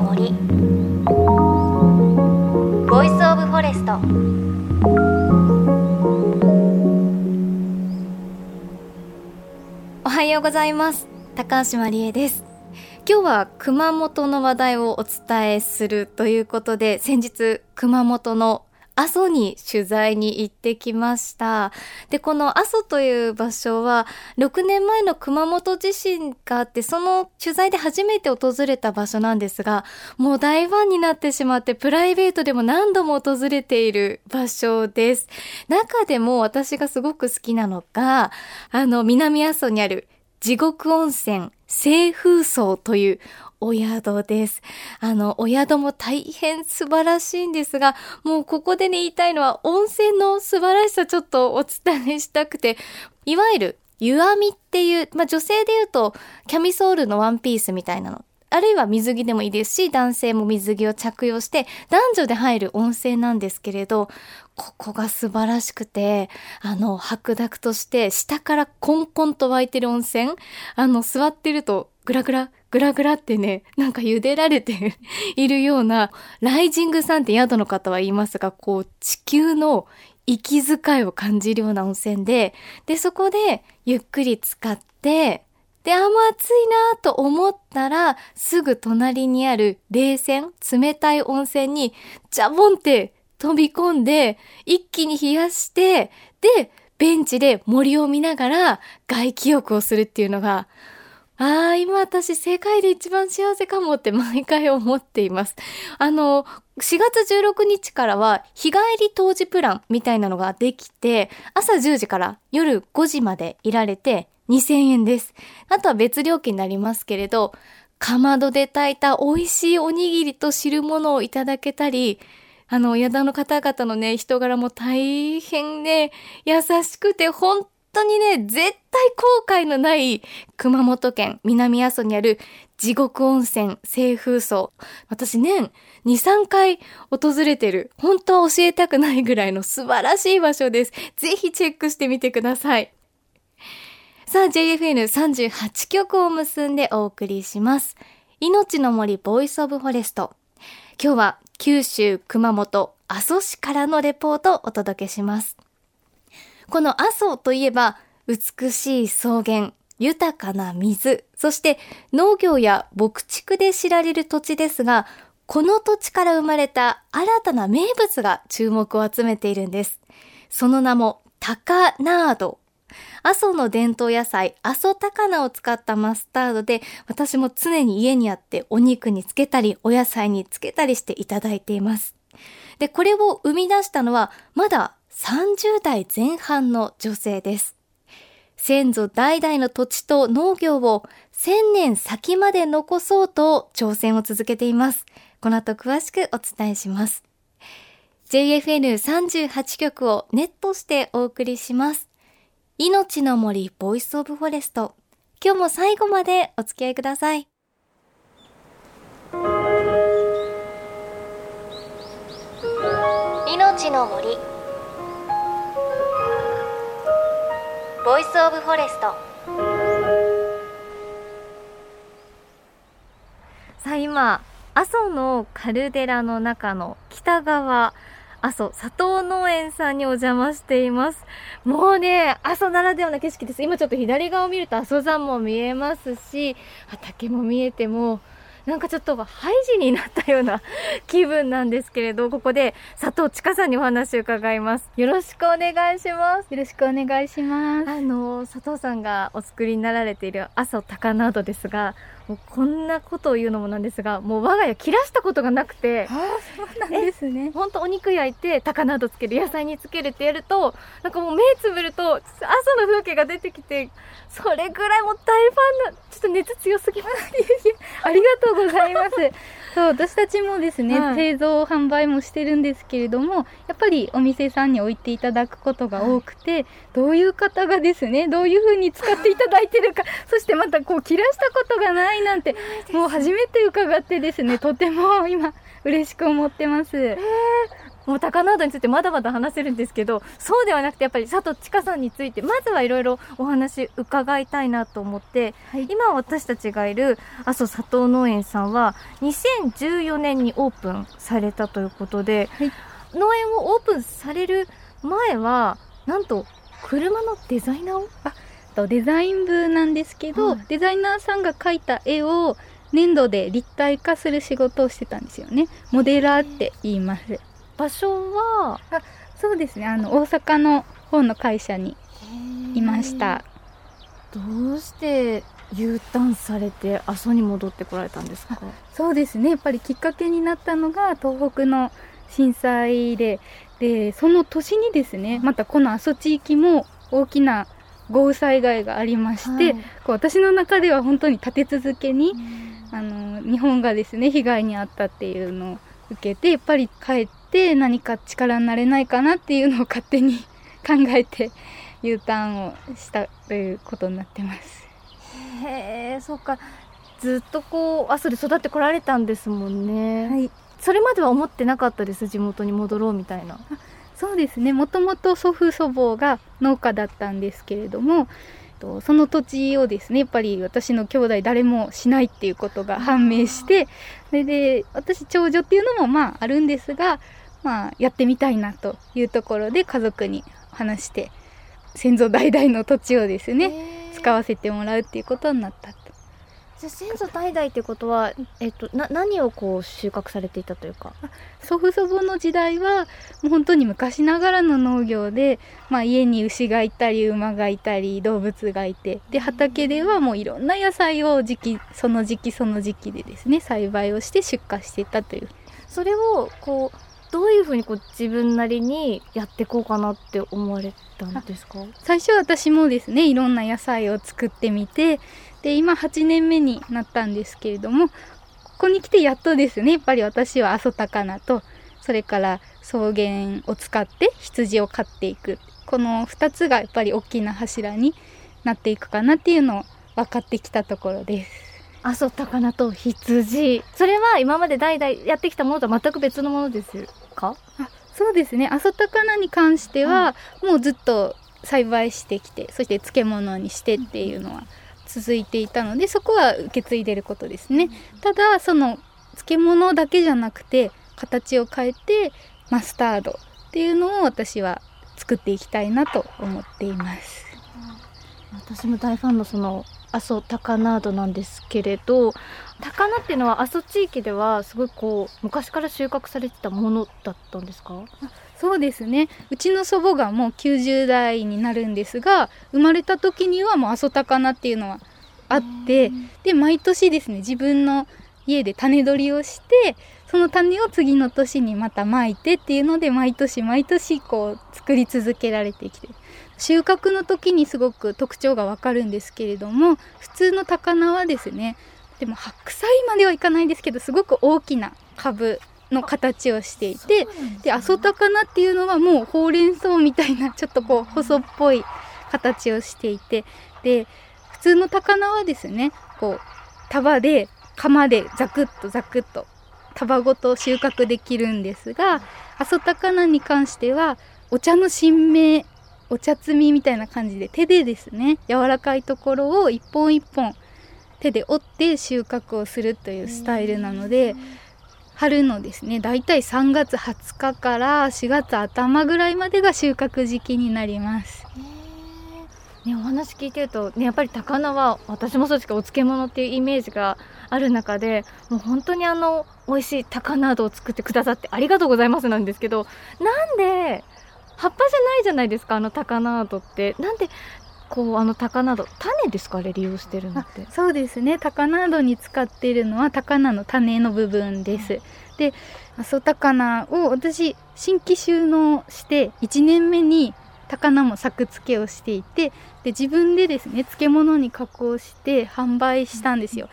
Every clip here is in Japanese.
の森 Voice of Forest おはようございます。高橋万里恵です。今日は熊本の話題をお伝えするということで先日熊本の阿蘇に取材に行ってきました。で、この阿蘇という場所は、6年前の熊本地震があって、その取材で初めて訪れた場所なんですが、もう大ファンになってしまって、プライベートでも何度も訪れている場所です。中でも私がすごく好きなのが、あの、南阿蘇にある地獄温泉清風荘というお宿です。あの、お宿も大変素晴らしいんですが、もうここでね言いたいのは温泉の素晴らしさちょっとお伝えしたくて、いわゆる湯あみっていう、まあ、女性で言うとキャミソールのワンピースみたいなの。あるいは水着でもいいですし、男性も水着を着用して男女で入る温泉なんですけれど、ここが素晴らしくて、あの、白濁として下からコンコンと湧いてる温泉、あの、座ってるとグラグラ、グラグラってね、なんか茹でられて いるような、ライジングさんって宿の方は言いますが、こう、地球の息遣いを感じるような温泉で、で、そこでゆっくり使って、で、あ、もう暑いなと思ったら、すぐ隣にある冷泉、冷たい温泉に、ジャボンって飛び込んで、一気に冷やして、で、ベンチで森を見ながら外気浴をするっていうのが、ああ、今私世界で一番幸せかもって毎回思っています。あの、4月16日からは日帰り当時プランみたいなのができて、朝10時から夜5時までいられて2000円です。あとは別料金になりますけれど、かまどで炊いた美味しいおにぎりと汁物をいただけたり、あの、宿の方々のね、人柄も大変ね、優しくて本当にね、絶対後悔のない熊本県南阿蘇にある地獄温泉清風荘。私年2、3回訪れてる。本当は教えたくないぐらいの素晴らしい場所です。ぜひチェックしてみてください。さあ、JFN38 局を結んでお送りします。命の森 Voice of Forest。今日は九州熊本阿蘇市からのレポートをお届けします。この阿蘇といえば、美しい草原、豊かな水、そして農業や牧畜で知られる土地ですが、この土地から生まれた新たな名物が注目を集めているんです。その名も、高ナード。阿蘇の伝統野菜、阿蘇高菜を使ったマスタードで、私も常に家にあってお肉につけたり、お野菜につけたりしていただいています。で、これを生み出したのは、まだ30代前半の女性です。先祖代々の土地と農業を1000年先まで残そうと挑戦を続けています。この後詳しくお伝えします。JFN38 局をネットしてお送りします。命の森 Voice of Forest。今日も最後までお付き合いください。命の森 Voice of Forest。さあ今阿蘇のカルデラの中の北側阿蘇佐藤農園さんにお邪魔しています。もうね阿蘇ならではの景色です。今ちょっと左側を見ると阿蘇山も見えますし畑も見えてもなんかちょっとハイジになったような気分なんですけれど、ここで佐藤千佳さんにお話を伺います。よろしくお願いします。よろしくお願いします。あの、佐藤さんがお作りになられている阿蘇高などですが、もうこんなことを言うのもなんですが、もう我が家切らしたことがなくて、あそうなんですね。本当お肉焼いて高などつける、野菜につけるってやると、なんかもう目つぶると、阿蘇の風景が出てきて、それぐらいもう大ファンな、ちょっと熱強すぎます。ありがとうございます。そう、私たちもですね、はい、製造販売もしてるんですけれども、やっぱりお店さんに置いていただくことが多くて、はい、どういう方がですね、どういう風に使っていただいてるか、そしてまたこう切らしたことがないなんて、もう初めて伺ってですね、とても今、嬉しく思ってます。えーもう高ナードについてまだまだ話せるんですけどそうではなくてやっぱり佐藤千佳さんについてまずはいろいろお話伺いたいなと思って、はい、今私たちがいる阿蘇佐藤農園さんは2014年にオープンされたということで、はい、農園をオープンされる前はなんと車のデザイナーを？あとデザイン部なんですけど、はい、デザイナーさんが描いた絵を粘土で立体化する仕事をしてたんですよね。モデラーって言います場所は？あそうですね。あの大阪の方の会社にいました。どうして U ターンされて阿蘇に戻ってこられたんですか？そうですね。やっぱりきっかけになったのが東北の震災ででその年にですねまたこの阿蘇地域も大きな豪雨災害がありまして、はい、こう私の中では本当に立て続けに、あの日本がですね被害に遭ったっていうのを受けてやっぱり帰って何か力になれないかなっていうのを勝手に 考えて U ターンをしたということになってます。へえそうかずっとこう阿蘇で育ってこられたんですもんね。はい、それまでは思ってなかったです？地元に戻ろうみたいな。そうですねもともと祖父祖母が農家だったんですけれどもその土地をですねやっぱり私の兄弟誰もしないっていうことが判明してそれで私長女っていうのもまああるんですが、まあ、やってみたいなというところで家族に話して先祖代々の土地をですね使わせてもらうっていうことになったじゃあ先祖代々ってことは、えっと、な何をこう収穫されていたというか？祖父祖母の時代はもう本当に昔ながらの農業で、まあ、家に牛がいたり馬がいたり動物がいてで畑ではもういろんな野菜を時期その時期その時期でですね栽培をして出荷していたという。それをこうどういうふうにこう自分なりにやっていこうかなって思われたんですか？最初私もですねいろんな野菜を作ってみてで今8年目になったんですけれどもここに来てやっとですねやっぱり私は阿蘇高菜とそれから草原を使って羊を飼っていく。この2つがやっぱり大きな柱になっていくかなっていうのを分かってきたところです。阿蘇高菜と羊。それは今まで代々やってきたものとは全く別のものですか？あそうですね。阿蘇高菜に関しては、もうずっと栽培してきてそして漬物にしてっていうのは続いていたのでそこは受け継いでることですね。ただその漬物だけじゃなくて形を変えてマスタードっていうのを私は作っていきたいなと思っています。私も大ファンのその阿蘇高菜ーなんですけれど高菜っていうのは阿蘇地域ではすごいこう昔から収穫されてたものだったんですか？そうですね。うちの祖母がもう90代になるんですが生まれた時にはもう阿蘇高菜っていうのはあってで毎年ですね自分の家で種取りをしてその種を次の年にまたまいてっていうので毎年毎年こう作り続けられてきて収穫の時にすごく特徴がわかるんですけれども普通の高菜はですねでも白菜まではいかないですけどすごく大きな株の形をしていてで阿蘇高菜っていうのはもうほうれん草みたいなちょっとこう細っぽい形をしていてで普通の高菜はですねこう束で釜でザクッとザクッと束ごと収穫できるんですが阿蘇高菜に関してはお茶の新芽お茶摘みみたいな感じで手でですね柔らかいところを一本一本手で折って収穫をするというスタイルなので春のですねだいたい3月20日から4月頭ぐらいまでが収穫時期になります。ね、お話聞いてると、ね、やっぱり高菜は私もそうですけどお漬物っていうイメージがある中でもう本当にあの美味しい高菜などを作ってくださってありがとうございますなんですけどなんで葉っぱじゃないじゃないですかあの高菜って。なんでこうあの高菜種ですかあれ利用してるのって。そうですね。高菜に使っているのは高菜の種の部分です、うん、で阿蘇高菜を私新規収納して1年目に高菜も作付けをしていてで自分でですね漬物に加工して販売したんですよ、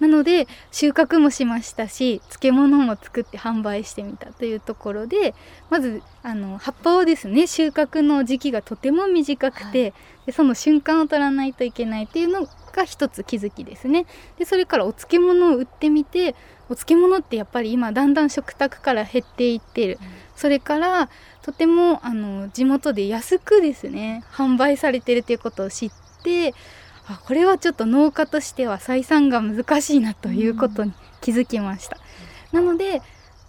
なので収穫もしましたし漬物も作って販売してみたというところでまずあの葉っぱをですね収穫の時期がとても短くて、はい、でその瞬間を取らないといけないっていうのが一つ気づきですね。でそれからお漬物を売ってみてお漬物ってやっぱり今だんだん食卓から減っていってる、うん、それからとてもあの地元で安くですね販売されてるということを知ってあこれはちょっと農家としては採算が難しいなということに気づきました。なので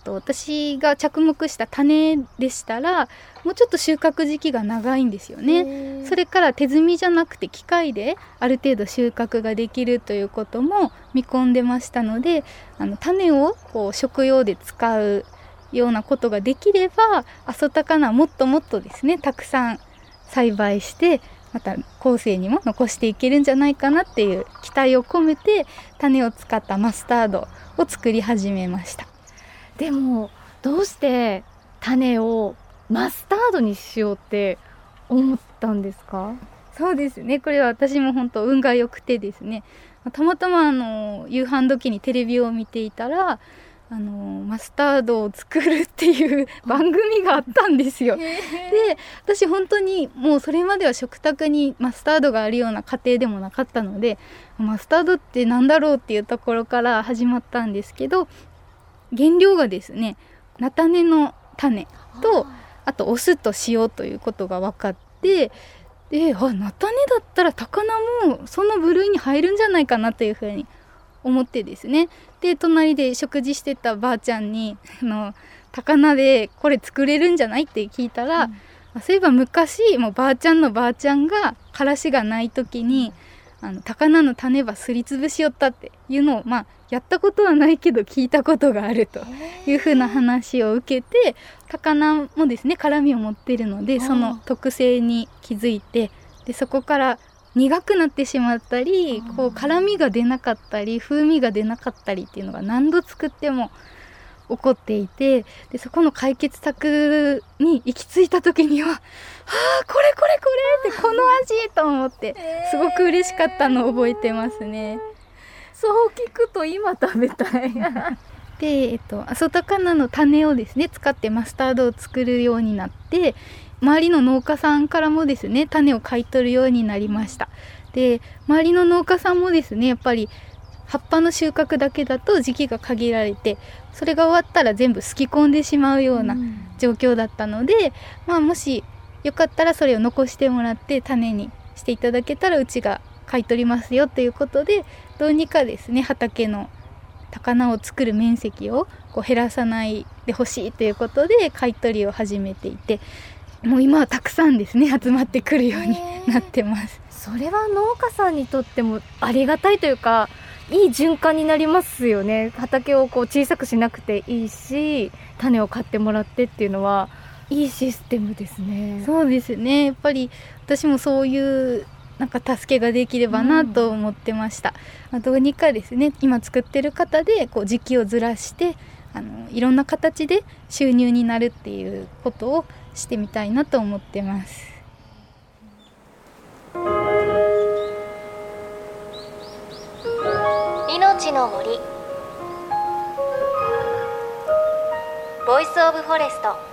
私が着目した種でしたらもうちょっと収穫時期が長いんですよね。それから手摘みじゃなくて機械である程度収穫ができるということも見込んでましたのであの種をこう食用で使うようなことができれば阿蘇高菜もっともっとですねたくさん栽培してまた後世にも残していけるんじゃないかなっていう期待を込めて種を使ったマスタードを作り始めました。でもどうして種をマスタードにしようって思ったんですか？そうですね。これは私も本当運が良くてですね。たまたまあの夕飯時にテレビを見ていたらあのマスタードを作るっていう番組があったんですよ。で私本当にもうそれまでは食卓にマスタードがあるような家庭でもなかったのでマスタードって何だろうっていうところから始まったんですけど原料がですね菜種の種とあとお酢と塩ということが分かってであ菜種だったら高菜もその部類に入るんじゃないかなというふうに思ってですね。で隣で食事してたばあちゃんにあの高菜でこれ作れるんじゃないって聞いたら、うん、そういえば昔もうばあちゃんのばあちゃんがからしがない時にあの高菜の種ばすりつぶしよったっていうのをまあやったことはないけど聞いたことがあるというふうな話を受けて高菜もですね辛みを持っているのでその特性に気づいてでそこから苦くなってしまったりこう辛みが出なかったり風味が出なかったりっていうのが何度作っても起こっていてでそこの解決策に行き着いた時には「は あこれこれこれ!」ってこの味と思ってすごく嬉しかったのを覚えてますね。そう聞くと今食べたい で、えっと、阿蘇高菜の種をですね使ってマスタードを作るようになって周りの農家さんからもですね種を買い取るようになりました。で周りの農家さんもですねやっぱり葉っぱの収穫だけだと時期が限られてそれが終わったら全部すき込んでしまうような状況だったので、うん、まあもしよかったらそれを残してもらって種にしていただけたらうちが買い取りますよということでどうにかですね畑の高菜を作る面積をこう減らさないでほしいということで買い取りを始めていてもう今はたくさんですね集まってくるようになってます。それは農家さんにとってもありがたいというかいい循環になりますよね。畑をこう小さくしなくていいし種を買ってもらってっていうのはいいシステムですね。そうですね。やっぱり私もそういうなんか助けができればなと思ってました、うん、まあ、どうにかですね今作ってる方でこう時期をずらしてあのいろんな形で収入になるっていうことをしてみたいなと思ってます。命の森。 Voice of Forest。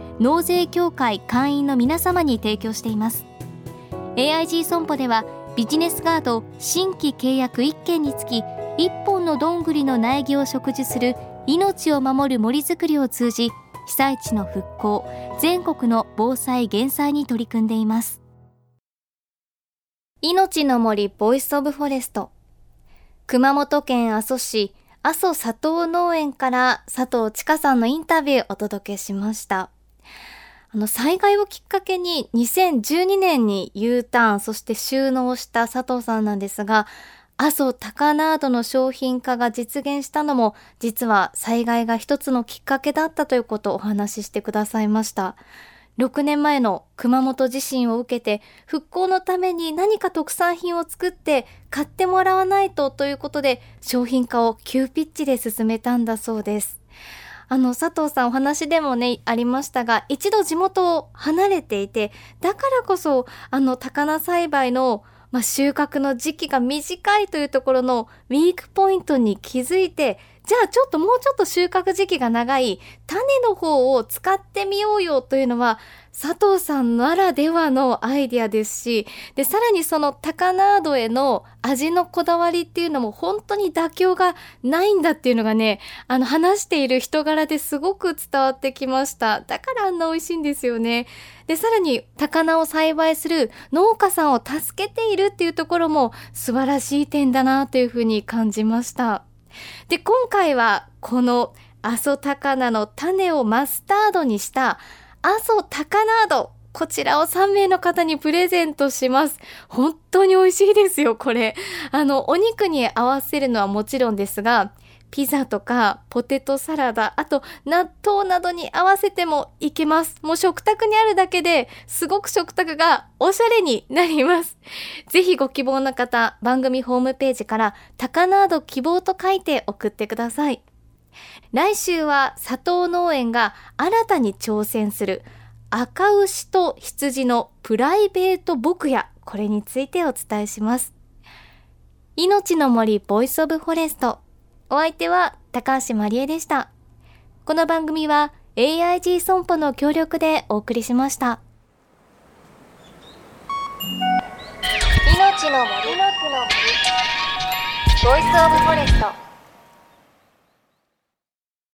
納税協会会員の皆様に提供しています。AIG 損保ではビジネスガード新規契約1件につき1本のどんぐりの苗木を植樹する命を守る森づくりを通じ被災地の復興全国の防災減災に取り組んでいます。命の森 Voice of Forest。熊本県阿蘇市阿蘇佐藤農園から佐藤千佳さんのインタビューお届けしました。あの、災害をきっかけに2012年に U ターン、そして収納した佐藤さんなんですが、阿蘇高ナードの商品化が実現したのも、実は災害が一つのきっかけだったということをお話ししてくださいました。6年前の熊本地震を受けて復興のために何か特産品を作って買ってもらわないとということで商品化を急ピッチで進めたんだそうです。あの、佐藤さんお話でもね、ありましたが、一度地元を離れていて、だからこそ、あの、高菜栽培のまあ、収穫の時期が短いというところのウィークポイントに気づいて、じゃあちょっともうちょっと収穫時期が長い種の方を使ってみようよというのは佐藤さんならではのアイディアですし、で、さらにその高ナードへの味のこだわりっていうのも本当に妥協がないんだっていうのがね、あの話している人柄ですごく伝わってきました。だからあんな美味しいんですよね。で、さらに高菜を栽培する農家さんを助けているっていうところも素晴らしい点だなというふうに感じました。で、今回はこの阿蘇高菜の種をマスタードにした阿蘇高菜ド。こちらを3名の方にプレゼントします。本当に美味しいですよ、これ。あの、お肉に合わせるのはもちろんですが、ピザとかポテトサラダ、あと納豆などに合わせてもいけます。もう食卓にあるだけですごく食卓がおしゃれになります。ぜひご希望の方、番組ホームページから高ナード希望と書いて送ってください。来週は佐藤農園が新たに挑戦する赤牛と羊のプライベート牧野、これについてお伝えします。命の森 Voice of Forest。お相手は高橋万里恵でした。この番組は AIG 損保の協力でお送りしました。命の森の森 Voice of Forest。